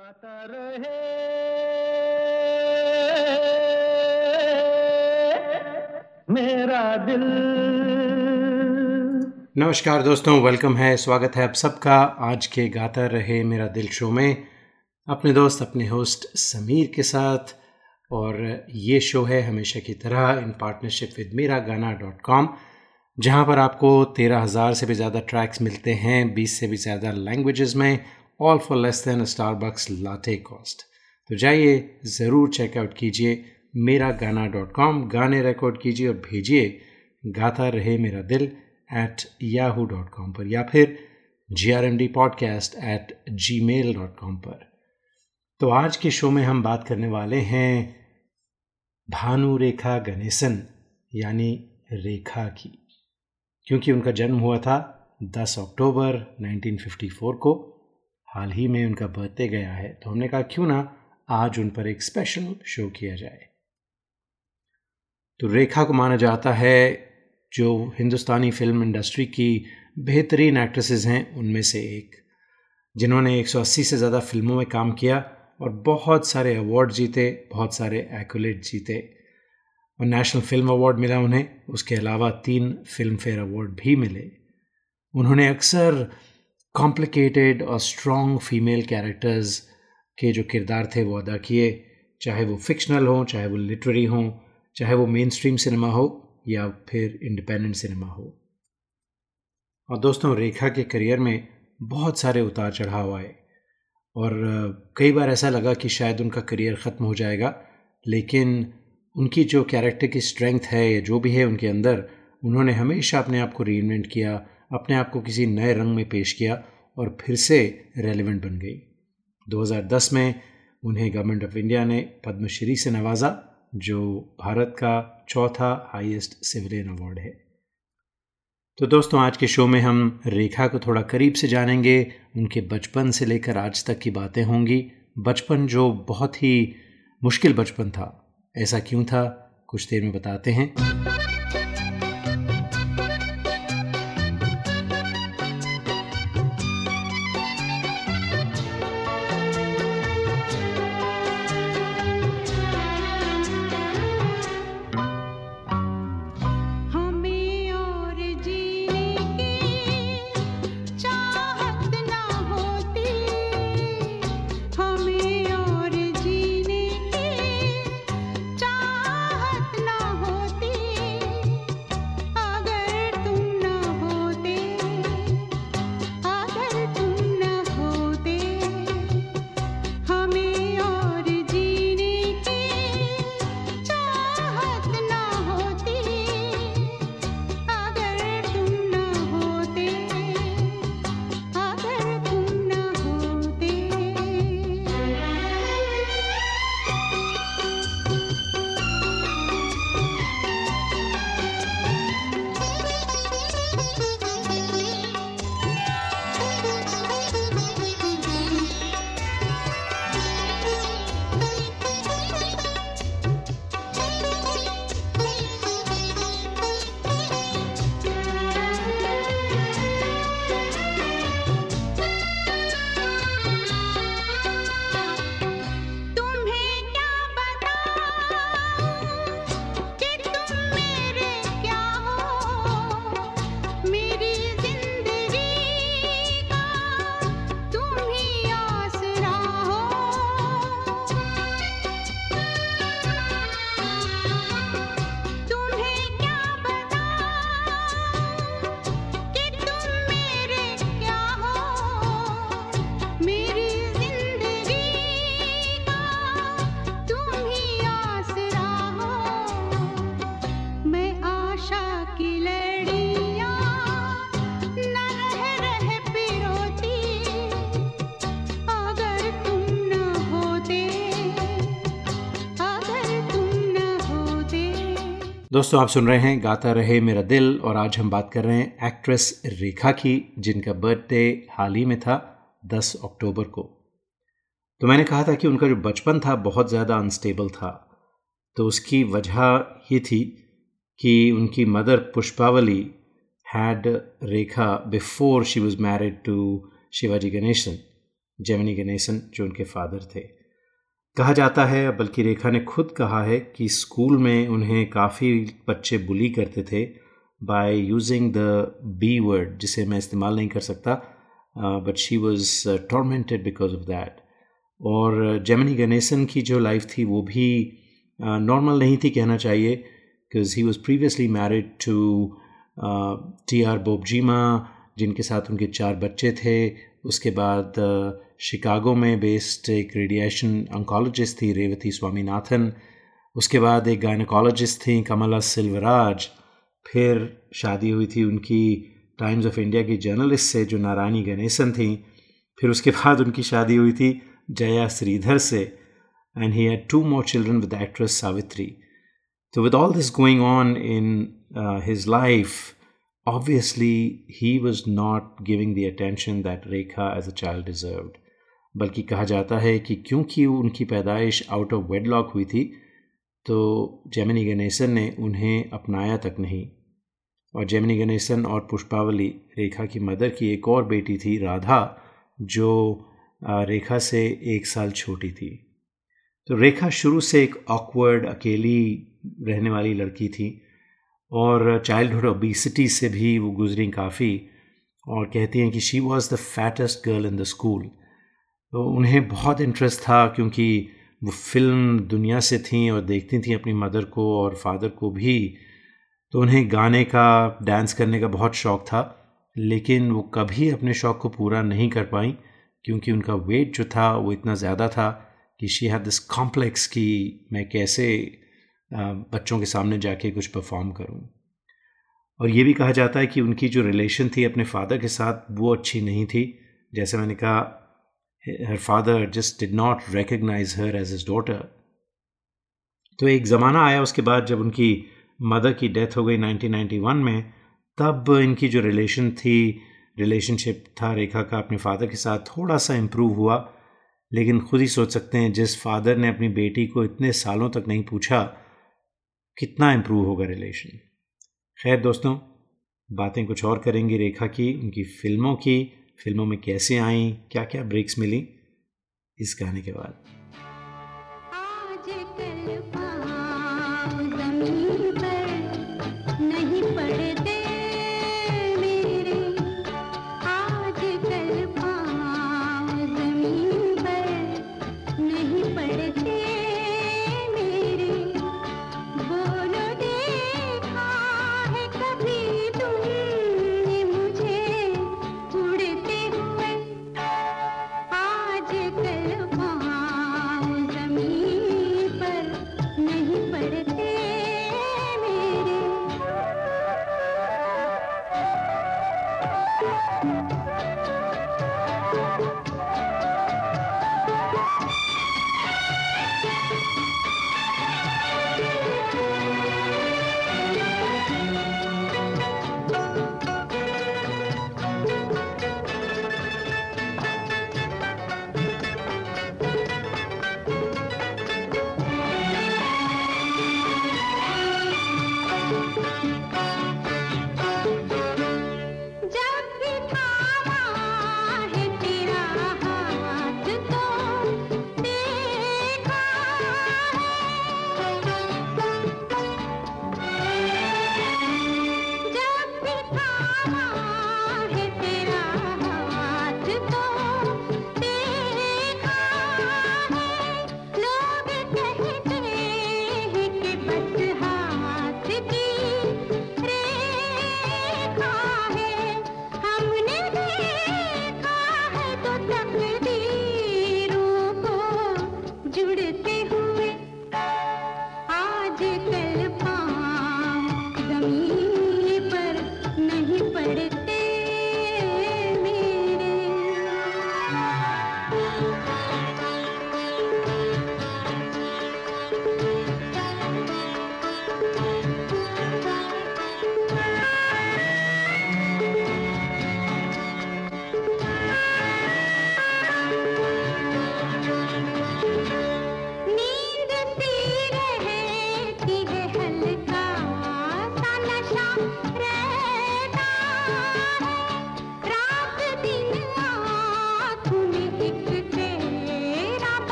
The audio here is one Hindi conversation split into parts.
गाता रहे। मेरा दिल। नमस्कार दोस्तों वेलकम है, स्वागत है आप सबका। आज के गाता रहे मेरा दिल शो में अपने दोस्त, अपने होस्ट समीर के साथ। और ये शो है हमेशा की तरह इन पार्टनरशिप विद मेरा गाना डॉट कॉम जहाँ पर आपको तेरह हज़ार से भी ज़्यादा ट्रैक्स मिलते हैं, बीस से भी ज़्यादा लैंग्वेजेस में। All for less than Starbucks latte cost तो जाइए, ज़रूर चेकआउट कीजिए मेरा गाना डॉट कॉम गाने रिकॉर्ड कीजिए और भेजिए, गाता रहे मेरा दिल एट याहू डॉट कॉम पर, या फिर G R M D podcast at Gmail dot com पर। तो आज के शो में हम बात करने वाले हैं भानु रेखा गणेशन, यानी रेखा की। क्योंकि उनका जन्म हुआ था 10 अक्टूबर 1954 को हाल ही में उनका बर्थडे गया है तो हमने कहा, क्यों ना आज उन पर एक स्पेशल शो किया जाए? तो रेखा को माना जाता है जो हिंदुस्तानी फ़िल्म इंडस्ट्री की बेहतरीन एक्ट्रेसेस हैं, उनमें से एक, जिन्होंने 180 से ज़्यादा फ़िल्मों में काम किया और बहुत सारे अवार्ड जीते, बहुत सारे एक्लेट जीते। और नेशनल फ़िल्म अवार्ड मिला उन्हें, उसके अलावा तीन फ़िल्म फेयर अवार्ड भी मिले। उन्होंने अक्सर कॉम्प्लिकेटेड और स्ट्रॉन्ग फीमेल कैरेक्टर्स के जो किरदार थे वो अदा किए, चाहे वो फिक्शनल हों, चाहे वो लिटरेरी हों, चाहे वो मेन स्ट्रीम सिनेमा हो या फिर इंडिपेंडेंट सिनेमा हो। और दोस्तों, रेखा के करियर में बहुत सारे उतार चढ़ाव आए। और कई बार ऐसा लगा कि शायद उनका करियर ख़त्म हो जाएगा, लेकिन उनकी जो कैरेक्टर की स्ट्रेंथ है या जो भी है उनके अंदर, उन्होंने हमेशा अपने आप को री किया अपने आप को किसी नए रंग में पेश किया और फिर से रेलिवेंट बन गई। 2010 में उन्हें गवर्नमेंट ऑफ़ इंडिया ने पद्मश्री से नवाजा, जो भारत का चौथा हाईएस्ट सिविलियन अवार्ड है। तो दोस्तों, आज के शो में हम रेखा को थोड़ा करीब से जानेंगे, उनके बचपन से लेकर आज तक की बातें होंगी। बचपन जो बहुत ही मुश्किल बचपन था, ऐसा क्यों था, कुछ देर में बताते हैं। दोस्तों, आप सुन रहे हैं गाता रहे मेरा दिल और आज हम बात कर रहे हैं एक्ट्रेस रेखा की, जिनका बर्थडे हाल ही में था 10 अक्टूबर को। तो मैंने कहा था कि उनका जो बचपन था बहुत ज़्यादा अनस्टेबल था। तो उसकी वजह ये थी कि उनकी mother Pushpavalli had Rekha before she was married to Shivaji Ganesan, Gemini Ganesan, जो उनके फादर थे। कहा जाता है बल्कि रेखा ने खुद कहा है कि स्कूल में उन्हें काफ़ी बच्चे बुली करते थे by using the B word जिसे मैं इस्तेमाल नहीं कर सकता but she was tormented because of that और जेमिनी गणेशन की जो लाइफ थी वो भी नॉर्मल uh, नहीं थी कहना चाहिए because he was previously married to T R Bobjima जिनके साथ उनके चार बच्चे थे उसके बाद शिकागो में बेस्ड एक रेडिएशन ऑन्कोलॉजिस्ट थी, रेवती स्वामीनाथन। उसके बाद एक गायनकोलॉजिस्ट थी, कमला सिल्वराज। फिर शादी हुई थी उनकी टाइम्स ऑफ़ इंडिया की जर्नलिस्ट से, जो नारायणी गणेशन थी। फिर उसके बाद उनकी शादी हुई थी जया श्रीधर से। And he had two more children with actress Savitri तो with all this going on in his life obviously he was not giving the attention that Rekha as a child deserved. बल्कि कहा जाता है कि क्योंकि उनकी पैदाइश आउट ऑफ़ वेडलॉक हुई थी तो जेमिनी गणेशन ने उन्हें अपनाया तक नहीं। और जेमिनी गणेशन और पुष्पावली रेखा की मदर की एक और बेटी थी राधा जो रेखा से एक साल छोटी थी। तो रेखा शुरू से एक ऑकवर्ड अकेली रहने वाली लड़की थी और चाइल्डहुड ओबिसिटी से भी वो गुजरी काफ़ी और कहती हैं कि she was the fattest girl in the school तो उन्हें बहुत इंटरेस्ट था क्योंकि वो फ़िल्म दुनिया से थी और देखती थी अपनी मदर को और फादर को भी। तो उन्हें गाने का डांस करने का बहुत शौक़ था, लेकिन वो कभी अपने शौक़ को पूरा नहीं कर पाई क्योंकि उनका वेट जो था वो इतना ज़्यादा था कि शी हैड दिस कॉम्प्लेक्स कि मैं कैसे बच्चों के सामने जाके कुछ परफॉर्म करूँ। और ये भी कहा जाता है कि उनकी जो रिलेशन थी अपने फादर के साथ वो अच्छी नहीं थी। जैसे मैंने कहा her father just did not recognise her as his daughter तो एक ज़माना आया उसके बाद जब उनकी मदर की डेथ हो गई 1991 में, तब इनकी जो रिलेशन थी रिलेशनशिप था, रेखा का अपने फादर के साथ थोड़ा सा इम्प्रूव हुआ, लेकिन खुद ही सोच सकते हैं जिस फादर ने अपनी बेटी को इतने सालों तक नहीं पूछा, कितना इम्प्रूव होगा रिलेशन खैर दोस्तों, बातें कुछ और करेंगी रेखा की, उनकी फ़िल्मों की फ़िल्मों में कैसे आई क्या क्या ब्रेक्स मिली इस गाने के बाद।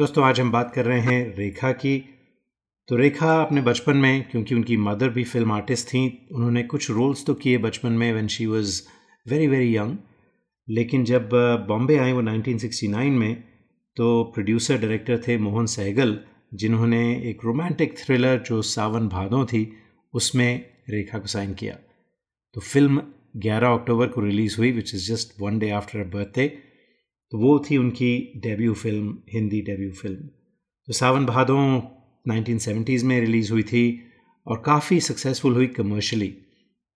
दोस्तों, आज हम बात कर रहे हैं रेखा की। तो रेखा अपने बचपन में, क्योंकि उनकी मदर भी फ़िल्म आर्टिस्ट थी, उन्होंने कुछ रोल्स तो किए बचपन में when she was very very young लेकिन जब बॉम्बे आए वो 1969 में तो प्रोड्यूसर डायरेक्टर थे मोहन सहगल, जिन्होंने एक रोमांटिक थ्रिलर जो सावन भादों थी, उसमें रेखा को साइन किया। तो फ़िल्म 11 अक्टूबर को रिलीज़ हुई which is just one day after a birthday तो वो थी उनकी debut film, Hindi debut film. तो सावन भादों 1970s में रिलीज़ हुई थी और काफ़ी सक्सेसफुल हुई कमर्शली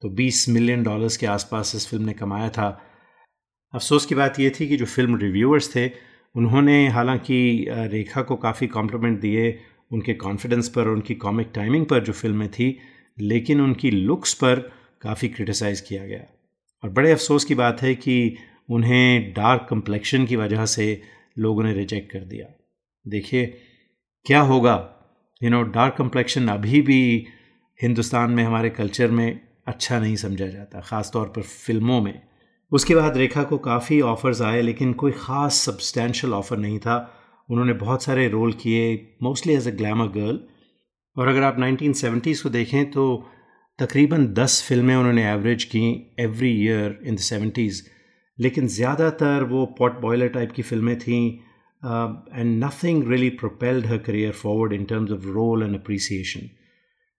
तो 20 मिलियन डॉलर्स के आसपास इस फ़िल्म ने कमाया था। अफसोस की बात यह थी कि जो फ़िल्म रिव्यूअर्स थे, उन्होंने हालाँकि रेखा को काफ़ी कॉम्प्लीमेंट दिए उनके कॉन्फिडेंस पर उनकी कॉमिक टाइमिंग पर जो फ़िल्में थी, लेकिन उनकी लुक्स पर काफ़ी क्रिटिसाइज़ किया गया। और बड़े अफसोस की बात है कि उन्हें डार्क कम्प्लेक्शन की वजह से लोगों ने रिजेक्ट कर दिया। देखिए, क्या होगा? यू नो डार्क कम्प्लेक्शन अभी भी हिंदुस्तान में, हमारे कल्चर में अच्छा नहीं समझा जाता ख़ास तौर पर फ़िल्मों में। उसके बाद रेखा को काफ़ी ऑफ़र्स आए, लेकिन कोई ख़ास सब्सटैंशल ऑफ़र नहीं था। उन्होंने बहुत सारे रोल किए mostly as a glamour girl और अगर आप 1970s को देखें तो तकरीबन 10 फ़िल्में उन्होंने एवरेज की every year in the seventies लेकिन ज़्यादातर वो पॉट बॉयलर टाइप की फ़िल्में थीं and nothing really propelled her career forward in terms of role and appreciation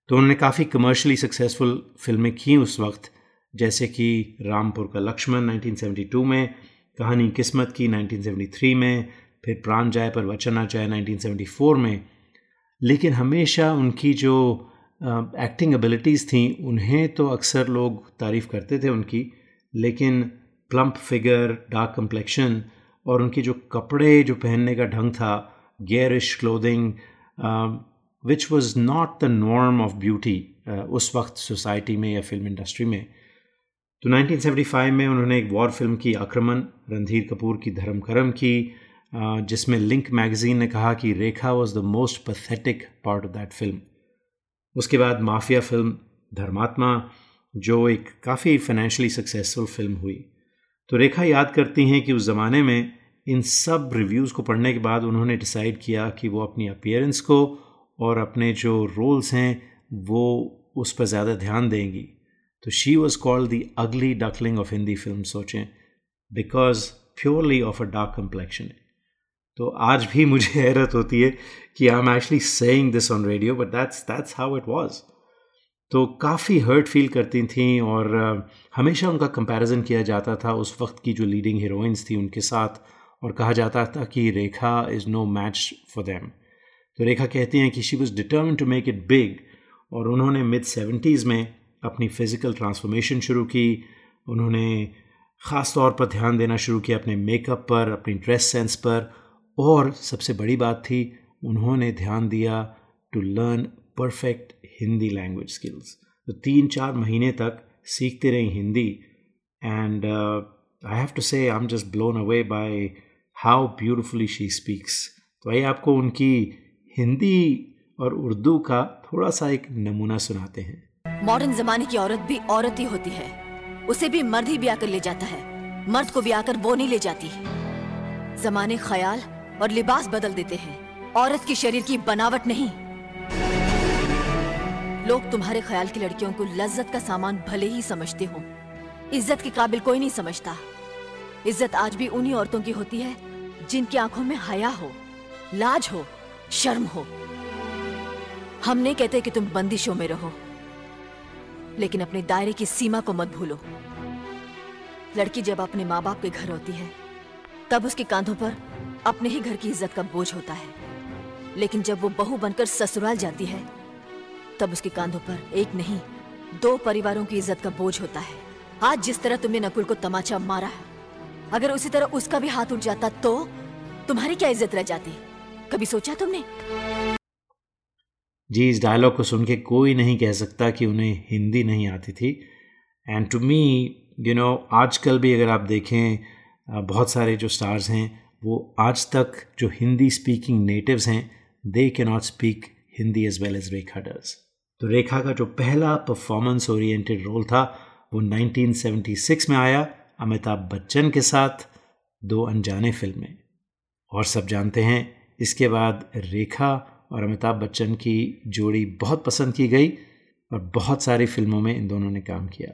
तो उन्होंने काफ़ी कमर्शली सक्सेसफुल फ़िल्में की उस वक्त, जैसे कि रामपुर का लक्ष्मण 1972 में, कहानी किस्मत की 1973 में, फिर प्राण जाए पर वचन जाए 1974 में। लेकिन हमेशा उनकी जो एक्टिंग एबिलिटीज़ थी, उन्हें तो अक्सर लोग तारीफ़ करते थे उनकी, लेकिन प्लम्प फिगर डार्क कम्प्लेक्शन और उनके जो कपड़े जो पहनने का ढंग था garish clothing which was not the norm of beauty उस वक्त सोसाइटी में या फ़िल्म इंडस्ट्री में। तो 1975 में उन्होंने एक वॉर फ़िल्म की आक्रमण रणधीर कपूर की धर्म करम की uh, जिसमें लिंक मैगज़ीन ने कहा कि Rekha was the most pathetic part of that film उसके बाद माफिया फ़िल्म धर्मात्मा जो एक काफ़ी फाइनेंशली सक्सेसफुल फ़िल्म हुई। तो रेखा याद करती हैं कि उस ज़माने में इन सब रिव्यूज़ को पढ़ने के बाद उन्होंने डिसाइड किया कि वो अपनी अपियरेंस को और अपने जो रोल्स हैं, वो उस पर ज़्यादा ध्यान देंगी। तो she was called the ugly duckling of Hindi film सोचें। Because purely of a dark complexion तो आज भी मुझे हैरत होती है कि I am actually saying this on radio but that's that's how it was तो काफ़ी हर्ट फील करती थी और हमेशा उनका कंपैरिजन किया जाता था उस वक्त की जो लीडिंग हीरोइंस थी उनके साथ और कहा जाता था कि Rekha is no match for them तो रेखा कहती हैं कि she was determined to make it big और उन्होंने मिड सेवेंटीज़ में अपनी फ़िज़िकल ट्रांसफॉर्मेशन शुरू की, उन्होंने ख़ास तौर पर ध्यान देना शुरू किया अपने मेकअप पर, अपनी ड्रेस सेंस पर और सबसे बड़ी बात थी, उन्होंने ध्यान दिया to learn perfect Hindi language skills तो तीन चार महीने तक सीखते रही Hindi and I have to say I am just blown away by how beautifully she speaks तो आइए आपको उनकी हिंदी और उर्दू का थोड़ा सा एक नमूना सुनाते हैं। मॉडर्न जमाने की औरत भी औरत ही होती है। उसे भी मर्द ही ब्याह कर ले जाता है। मर्द को ब्याह कर वो नहीं ले जाती। जमाने ख्याल और लिबास बदल देते हैं। औरत की शरीर की बनावट नहीं। लोग तुम्हारे ख्याल की लड़कियों को लज्जत का सामान भले ही समझते हो। इज़्ज़त के काबिल कोई नहीं समझता। इज़्ज़त आज भी उन्हीं औरतों की होती है, जिनकी आँखों में हया हो, लाज हो, शर्म हो। हम नहीं कहते कि तुम बंदिशों में रहो, लेकिन अपने दायरे की सीमा को मत भूलो। लड़की जब अपने माँ बाप के घर होती है, तब उसके कांधों पर अपने ही घर की इज़्ज़त का बोझ होता है। लेकिन जब वो बहू बनकर ससुराल जाती है तब उसके कांधों पर, एक नहीं, दो परिवारों की इज़्ज़त का बोझ होता है। आज जिस तरह तुमने नकुल को तमाचा मारा है, अगर उसी तरह उसका भी हाथ उठ जाता तो तुम्हारी क्या इज़्ज़त रह जाती? कभी सोचा तुमने? जी, इस डायलॉग को सुन के कोई नहीं कह सकता कि उन्हें हिंदी नहीं आती थी। And to me you know आजकल भी अगर आप देखें बहुत सारे जो स्टार्स हैं, वो आज तक जो हिंदी स्पीकिंग नेटिव्स हैं they can not speak Hindi as well as Rekha does तो रेखा का जो पहला परफॉर्मेंस ओरिएंटेड रोल था, वो 1976 में आया, अमिताभ बच्चन के साथ दो अनजाने फ़िल्में और सब जानते हैं, इसके बाद रेखा और अमिताभ बच्चन की जोड़ी बहुत पसंद की गई और बहुत सारी फ़िल्मों में इन दोनों ने काम किया।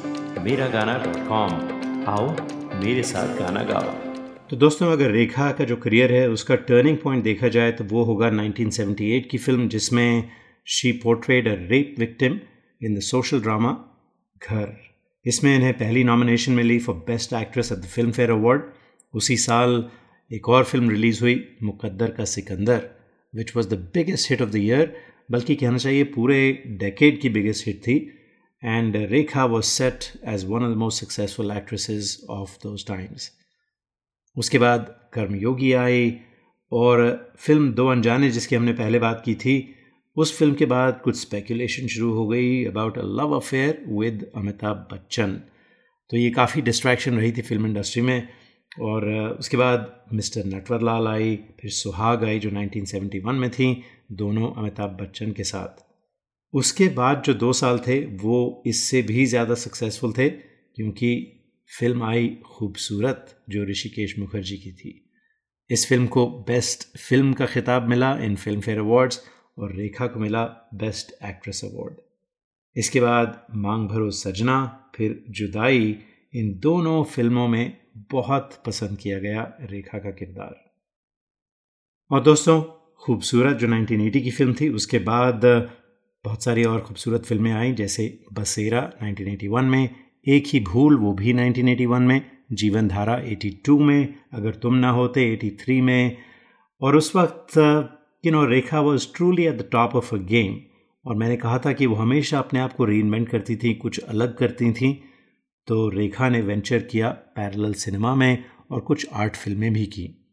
Miragana.com आओ मेरे साथ गाना गाओ। तो दोस्तों, अगर रेखा का जो करियर है, उसका टर्निंग पॉइंट देखा जाए तो वो होगा 1978 की फ़िल्म, जिसमें she portrayed a rape victim in the social drama Ghar. इसमें इन्हें पहली nomination milli for best actress at the Filmfare award उसी साल एक और फ़िल्म रिलीज़ हुई, Muqaddar ka Sikandar which was the biggest hit of the year बल्कि कहना चाहिए पूरे डेकेड की बिगेस्ट हिट थी। And Rekha was set as one of the most successful actresses of those times उसके बाद कर्मयोगी आई और फ़िल्म दो अनजाने जिसकी हमने पहले बात की थी, उस फ़िल्म के बाद कुछ स्पेकुलेशन शुरू हो गई about a love affair with Amitabh Bachchan तो ये काफ़ी डिस्ट्रैक्शन रही थी फ़िल्म इंडस्ट्री में और उसके बाद मिस्टर नटवरलाल आई, फिर सुहाग आई जो 1971 में थी, दोनों अमिताभ बच्चन के साथ। उसके बाद जो दो साल थे, वो इससे भी ज़्यादा सक्सेसफुल थे, क्योंकि फ़िल्म आई खूबसूरत, जो ऋषिकेश मुखर्जी की थी। इस फ़िल्म को बेस्ट फ़िल्म का खिताब मिला इन फ़िल्म फेयर अवार्ड्स और रेखा को मिला बेस्ट एक्ट्रेस अवार्ड इसके बाद मांग भरो सजना, फिर जुदाई, इन दोनों फ़िल्मों में बहुत पसंद किया गया रेखा का किरदार। और दोस्तों, खूबसूरत जो 1980 की फ़िल्म थी, उसके बाद बहुत सारी और खूबसूरत फ़िल्में आई, जैसे बसेरा 1981 में, एक ही भूल, वो भी 1981 में जीवन धारा 82 में, अगर तुम ना होते 83 में। और उस वक्त कि no Rekha was truly at the top of a game और मैंने कहा था कि वो हमेशा अपने आप को री करती थी, कुछ अलग करती थी। तो रेखा ने वेंचर किया पैरेलल सिनेमा में और कुछ आर्ट फ़िल्में भी की।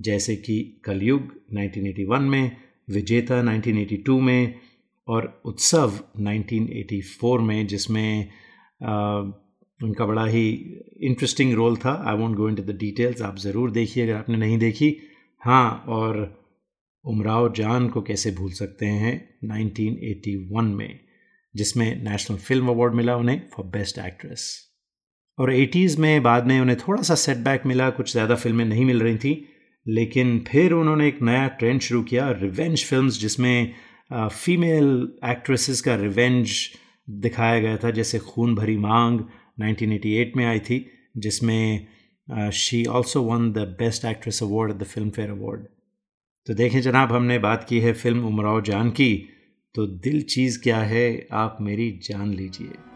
जैसे कि कलयुग 1981 में, विजेता 1982 में और उत्सव 1984 में, जिसमें उनका बड़ा ही इंटरेस्टिंग रोल था। I won't go into the details आप ज़रूर देखिए अगर आपने नहीं देखी। हाँ और उमराव जान को कैसे भूल सकते हैं 1981 में, जिसमें नेशनल फ़िल्म अवार्ड मिला उन्हें फॉर बेस्ट एक्ट्रेस और एटीज़ में बाद में उन्हें थोड़ा सा सेटबैक मिला, कुछ ज़्यादा फ़िल्में नहीं मिल रही थी, लेकिन फिर उन्होंने एक नया ट्रेंड शुरू किया रिवेंज फिल्म्स जिसमें फीमेल एक्ट्रेसेस का रिवेंज दिखाया गया था, जैसे खून भरी मांग 1988 में आई थी, जिसमें she also won the best actress award the Filmfare award तो देखें जनाब, हमने बात की है फ़िल्म उमराव जान की तो दिल चीज़ क्या है, आप मेरी जान लीजिए।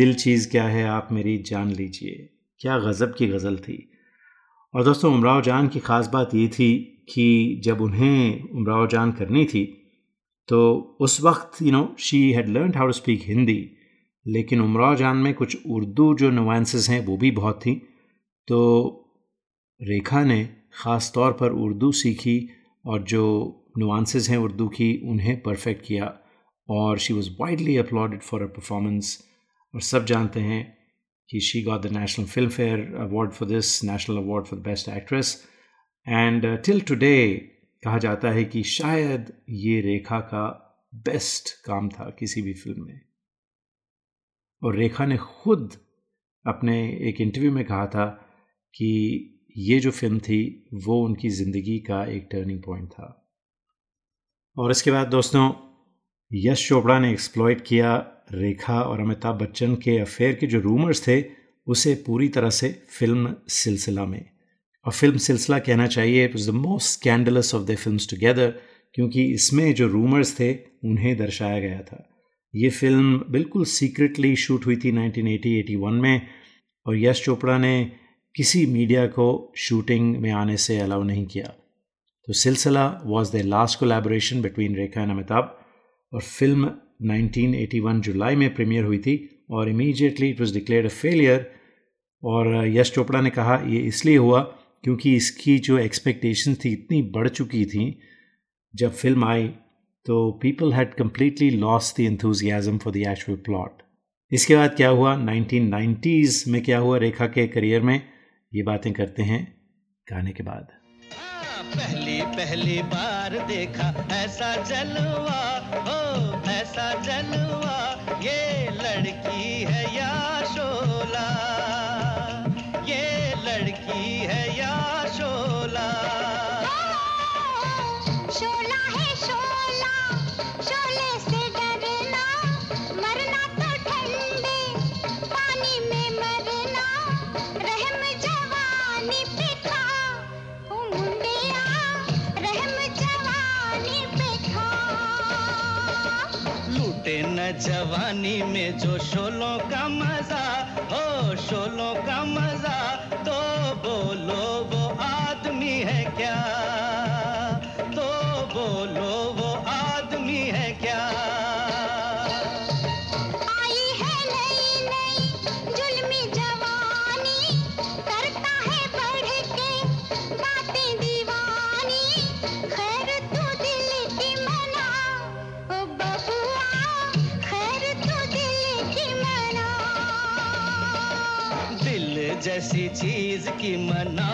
दिल चीज़ क्या है, आप मेरी जान लीजिए। क्या गज़ब की गज़ल थी। और दोस्तों, उमराव जान की ख़ास बात ये थी कि जब उन्हें उमराव जान करनी थी तो उस वक्त you know she had learn how to speak Hindi लेकिन उमराव जान में कुछ उर्दू जो नुआंसेस हैं, वो भी बहुत थी। तो रेखा ने ख़ास तौर पर उर्दू सीखी और जो नुआंसेस हैं उर्दू की, उन्हें परफेक्ट किया और she was widely applauded for a performance और सब जानते हैं कि she got the national Filmfare award for this national award for the best actress and till today कहा जाता है कि शायद ये रेखा का बेस्ट काम था किसी भी फ़िल्म में। और रेखा ने खुद अपने एक इंटरव्यू में कहा था कि ये जो फ़िल्म थी, वो उनकी ज़िंदगी का एक टर्निंग पॉइंट था। और इसके बाद दोस्तों यश चोपड़ा ने एक्सप्लॉयट किया रेखा और अमिताभ बच्चन के अफेयर के जो रूमर्स थे, उसे पूरी तरह से फ़िल्म सिलसिला में। और फ़िल्म सिलसिला कहना चाहिए it was the most scandalous of the film together क्योंकि इसमें जो रूमर्स थे, उन्हें दर्शाया गया था। ये फ़िल्म बिल्कुल सीक्रेटली शूट हुई थी 1980-81 में, और यश चोपड़ा ने किसी मीडिया को शूटिंग में आने से अलाउ नहीं किया। तो Silsila was the last collaboration between Rekha and Amitabh. और फ़िल्म 1981 जुलाई में प्रीमियर हुई थी और immediately it was declare a failure और यश चोपड़ा ने कहा, ये इसलिए हुआ क्योंकि इसकी जो एक्सपेक्टेशन थी इतनी बढ़ चुकी थी, जब फ़िल्म आई तो people had completely lost the enthusiasm for the actual plot इसके बाद क्या हुआ? 1990s में क्या हुआ रेखा के करियर में? ये बातें करते हैं, गाने के बाद। पहली पहली बार देखा ऐसा जलवा हो ऐसा जलवा ये लड़की है या में जो शोलों का मज़ा की मनाऊं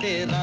तेरा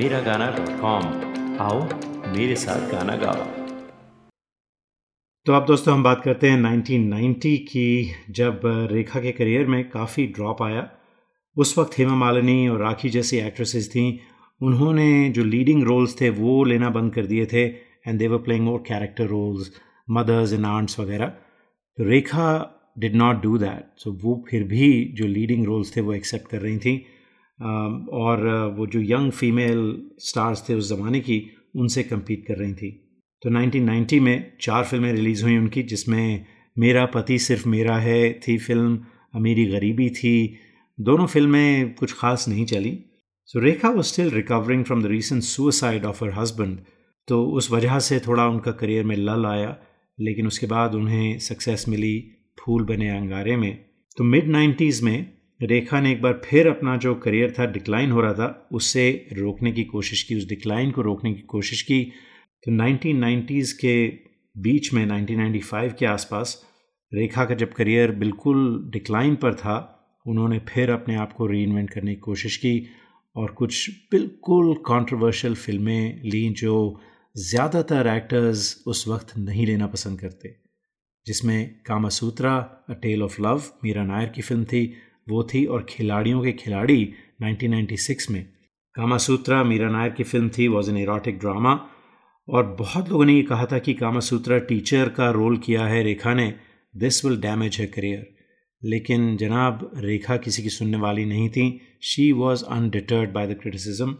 मेरा गाना डॉट कॉम आओ, मेरे साथ गाना गाओ। तो अब दोस्तों हम बात करते हैं 1990 की, जब रेखा के करियर में काफ़ी ड्रॉप आया। उस वक्त हेमा मालिनी और राखी जैसी एक्ट्रेसेस थीं। उन्होंने जो लीडिंग रोल्स थे, वो लेना बंद कर दिए थे and they were playing more character roles mothers and aunts वगैरह। तो Rekha did not do that so वो फिर भी जो लीडिंग रोल्स थे, वो एक्सेप्ट कर रही थी। और वो जो यंग फीमेल स्टार्स थे उस ज़माने की, उनसे कम्पीट कर रही थी। तो 1990 में चार फ़िल्में रिलीज़ हुई उनकी, जिसमें मेरा पति सिर्फ़ मेरा है थी फ़िल्म, अमीरी गरीबी थी। दोनों फ़िल्में कुछ खास नहीं चली। सो रेखा वो still recovering from the recent suicide of her husband तो उस वजह से थोड़ा उनका करियर में लल आया, लेकिन उसके बाद उन्हें सक्सेस मिली फूल बने अंगारे में। तो मिड नाइन्टीज़ में रेखा ने एक बार फिर अपना जो करियर था, डिक्लाइन हो रहा था, उससे रोकने की कोशिश की, उस डिक्लाइन को रोकने की कोशिश की। तो 1990s के बीच में 1995 के आसपास, रेखा का जब करियर बिल्कुल डिक्लाइन पर था, उन्होंने फिर अपने आप को री करने की कोशिश की और कुछ बिल्कुल कंट्रोवर्शियल फ़िल्में ली जो ज़्यादातर एक्टर्स उस वक्त नहीं लेना पसंद करते। जिसमें Kamasutra a tale of love Mira Nair की फ़िल्म थी वो थी और खिलाड़ियों के खिलाड़ी 1996 में। कामासूत्रा, मीरा नायर की फ़िल्म थी वॉज़ एन इरोटिक ड्रामा और बहुत लोगों ने ये कहा था कि कामासूत्रा टीचर का रोल किया है रेखा ने। This will damage her career लेकिन जनाब, रेखा किसी की सुनने वाली नहीं थी। She was undeterred by the criticism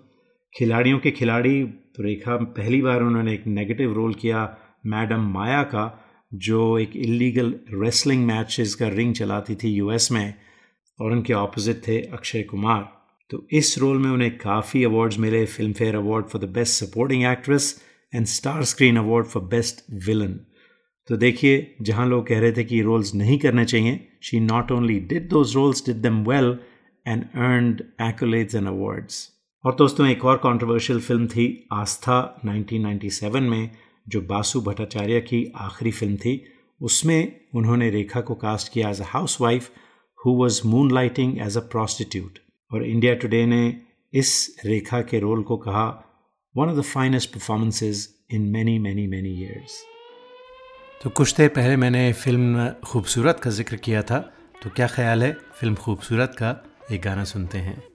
Khiladiyon ke Khiladi तो रेखा, पहली बार उन्होंने एक नेगेटिव रोल किया मैडम माया का, जो एक इलीगल रेसलिंग मैचेस का रिंग चलाती थी यूएस में। और उनके ऑपोजिट थे अक्षय कुमार। तो इस रोल में उन्हें काफ़ी अवार्ड्स मिले। Filmfare award for the best supporting actress and star screen award for best villain तो देखिए, जहाँ लोग कह रहे थे कि रोल्स नहीं करने चाहिए she not only did those roles did them well and earned accolades and awards और दोस्तों, एक और कंट्रोवर्शियल फ़िल्म थी आस्था 1997 में, जो बासु भट्टाचार्य की आखिरी फ़िल्म थी। उसमें उन्होंने रेखा को कास्ट किया as a housewife who was moonlighting as a prostitute और इंडिया टुडे ने इस रेखा के रोल को कहा one of the finest performances in many many many years तो कुछ देर पहले मैंने फ़िल्म खूबसूरत का ज़िक्र किया था तो क्या ख्याल है फ़िल्म खूबसूरत का? एक गाना सुनते हैं।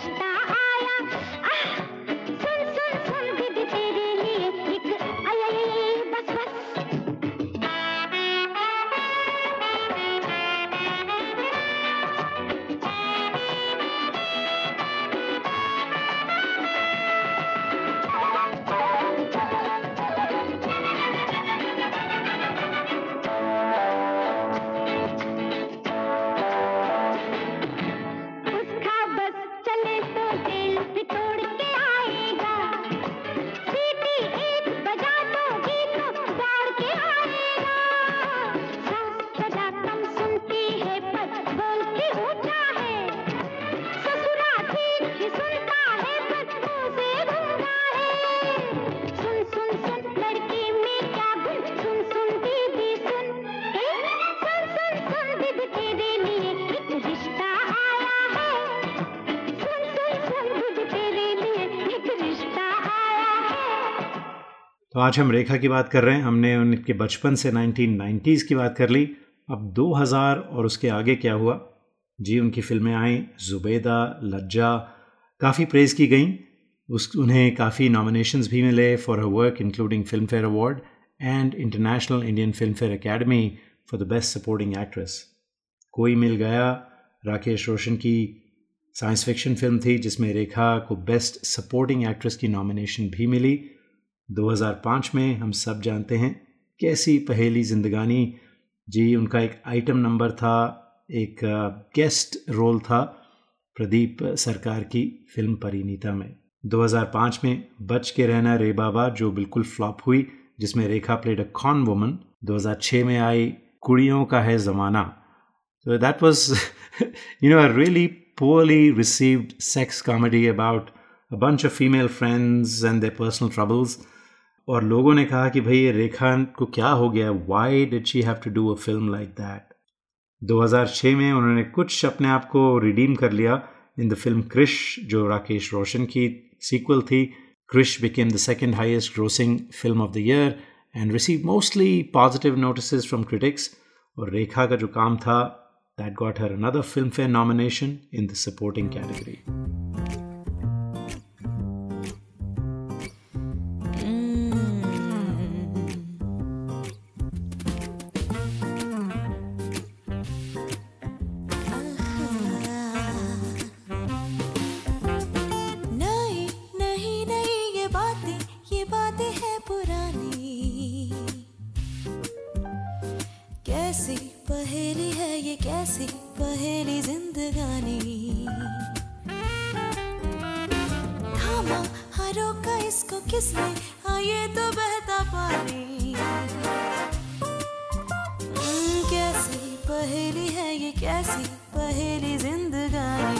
रास्ता आज हम रेखा की बात कर रहे हैं। हमने उनके बचपन से 1990s की बात कर ली। अब 2000 और उसके आगे क्या हुआ? जी, उनकी फ़िल्में आई, जुबेदा, लज्जा, काफ़ी प्रेज़ की गई। उस, उन्हें काफ़ी नॉमिनेशंस भी मिले for a work including Filmfare award and international Indian Filmfare academy for the best supporting actress कोई मिल गया राकेश रोशन की साइंस फिक्शन फ़िल्म थी, जिसमें रेखा को बेस्ट सपोर्टिंग एक्ट्रेस की नॉमिनेशन भी मिली। 2005 में हम सब जानते हैं कैसी पहेली जिंदगानी। जी, उनका एक आइटम नंबर था, एक गेस्ट रोल था प्रदीप सरकार की फ़िल्म परिणीता में। 2005 में बच के रहना रे बाबा, जो बिल्कुल फ्लॉप हुई, जिसमें Rekha played a con woman 2006 में आई, कुड़ियों का है ज़माना। तो that was you know a really received sex comedy about a bunch of female friends and their personal troubles और लोगों ने कहा कि भाई ये रेखा को क्या हो गया? Why did she have to do a film like that 2006 में उन्होंने कुछ अपने आप को रिडीम कर लिया। इन द फ़िल्म क्रिश जो राकेश रोशन की सीक्वल थी Krrish became the second highest grossing film of the year and receive mostly positive notice from critics और रेखा का जो काम था that got her another Filmfare nomination in the supporting category पहेली जिंदगानी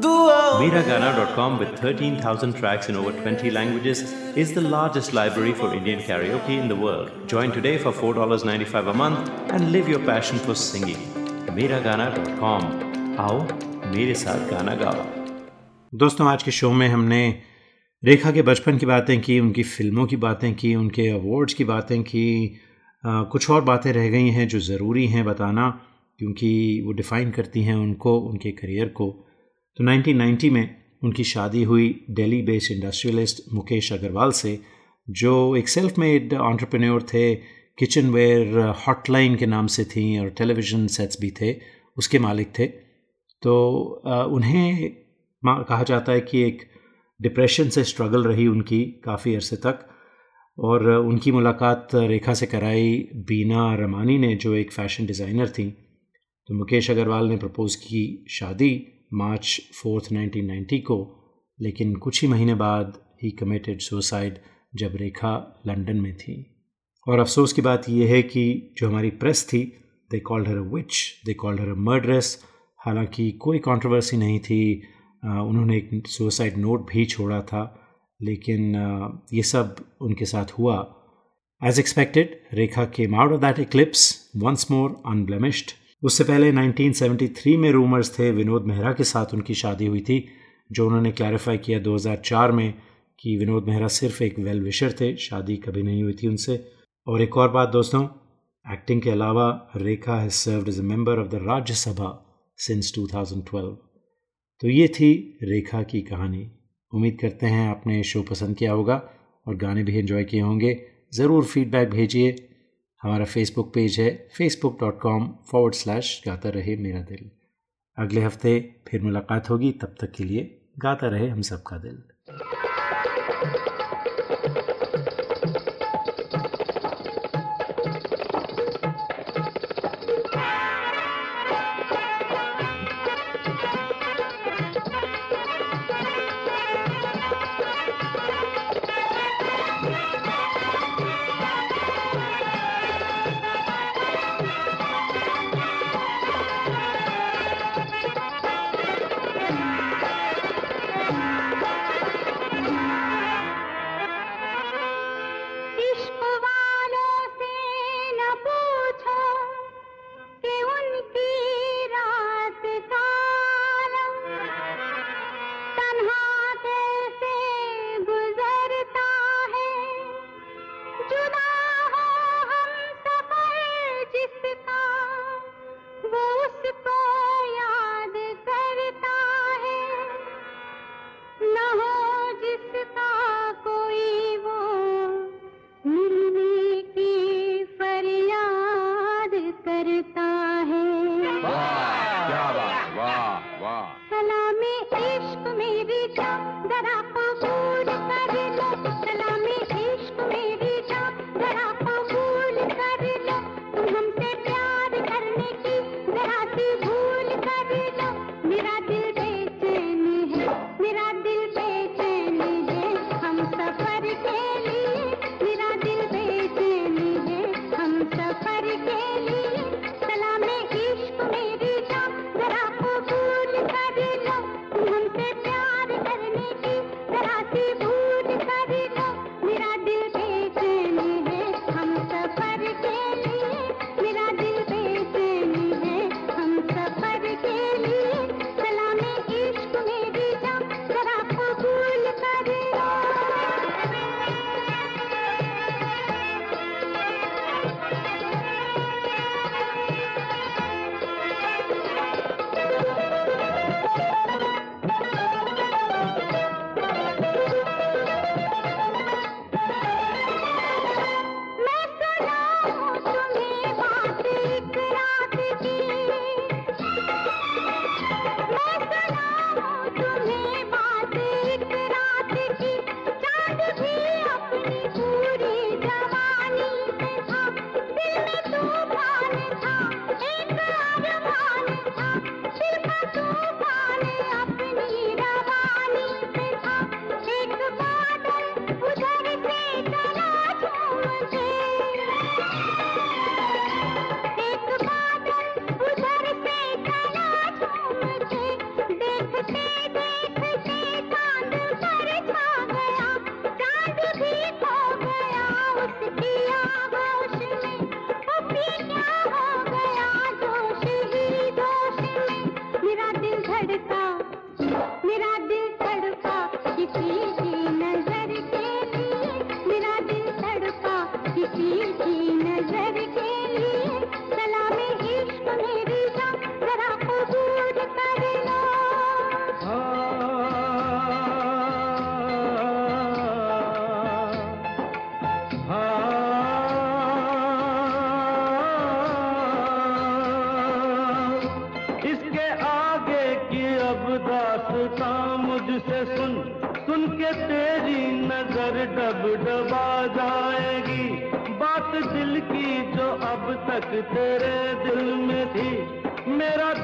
Miragana.com with 13,000 tracks in over 20 languages is the largest library for Indian karaoke in the world. Join today for $4.95 a month and live your passion for singing. Miragana.com. आओ मेरे साथ गाना गाओ दोस्तों आज के शो में हमने रेखा के बचपन की बातें की उनकी फ़िल्मों की बातें की उनके अवार्ड्स की बातें की आ, कुछ और बातें रह गई हैं जो ज़रूरी हैं बताना क्योंकि वो डिफ़ाइन करती हैं उनको उनके करियर को तो 1990 में उनकी शादी हुई दिल्ली बेस्ड इंडस्ट्रियलिस्ट मुकेश अग्रवाल से, जो एक सेल्फ मेड ऑन्टरप्रेन्योर थे किचन वेयर हॉटलाइन के नाम से थी और टेलीविज़न सेट्स भी थे, उसके मालिक थे। तो उन्हें कहा जाता है कि एक डिप्रेशन से स्ट्रगल रही उनकी काफ़ी अरसे तक और उनकी मुलाकात रेखा से कराई बीना रमानी ने, जो एक फ़ैशन डिज़ाइनर थी। तो मुकेश अग्रवाल ने प्रपोज़ की शादी मार्च फोर्थ 1990 को, लेकिन कुछ ही महीने बाद ही कमिटेड सुसाइड जब रेखा लंदन में थी। और अफसोस की बात यह है कि जो हमारी प्रेस थी they called her a witch they called her a murderous हालाँकि कोई कंट्रोवर्सी नहीं थी उन्होंने एक सुसाइड नोट भी छोड़ा था, लेकिन ये सब उनके साथ हुआ। As expected Rekha came out of that eclipse once more unblemished उससे पहले 1973 में रूमर्स थे विनोद मेहरा के साथ उनकी शादी हुई थी, जो उन्होंने क्लैरिफाई किया 2004 में कि विनोद मेहरा सिर्फ़ एक वेल विशर थे, शादी कभी नहीं हुई थी उनसे। और एक और बात दोस्तों एक्टिंग के अलावा Rekha has served as a member of the Rajya Sabha since 2012 तो ये थी रेखा की कहानी। उम्मीद करते हैं आपने शो पसंद किया होगा और गाने भी एंजॉय किए होंगे। ज़रूर फीडबैक भेजिए। हमारा फेसबुक पेज है Facebook dot com forward slash गाता रहे मेरा दिल। अगले हफ़्ते फिर मुलाकात होगी, तब तक के लिए गाता रहे हम सबका दिल।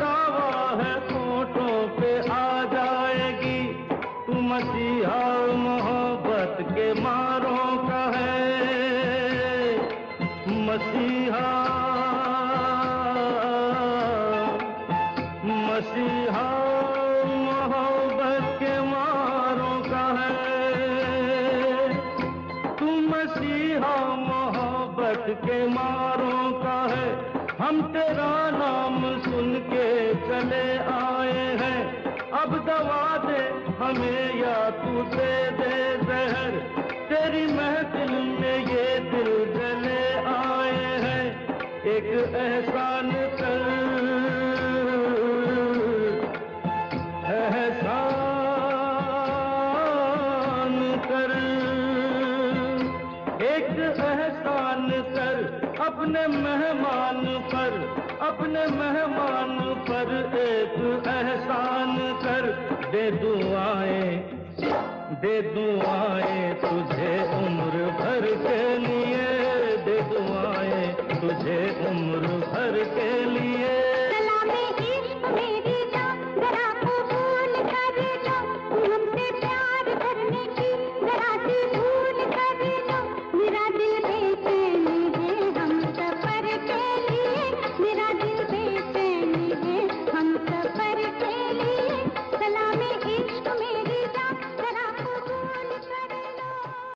दावा है। मेहमान पर अपने मेहमान पर एक एहसान कर। दे दुआएँ दे दुआएँ।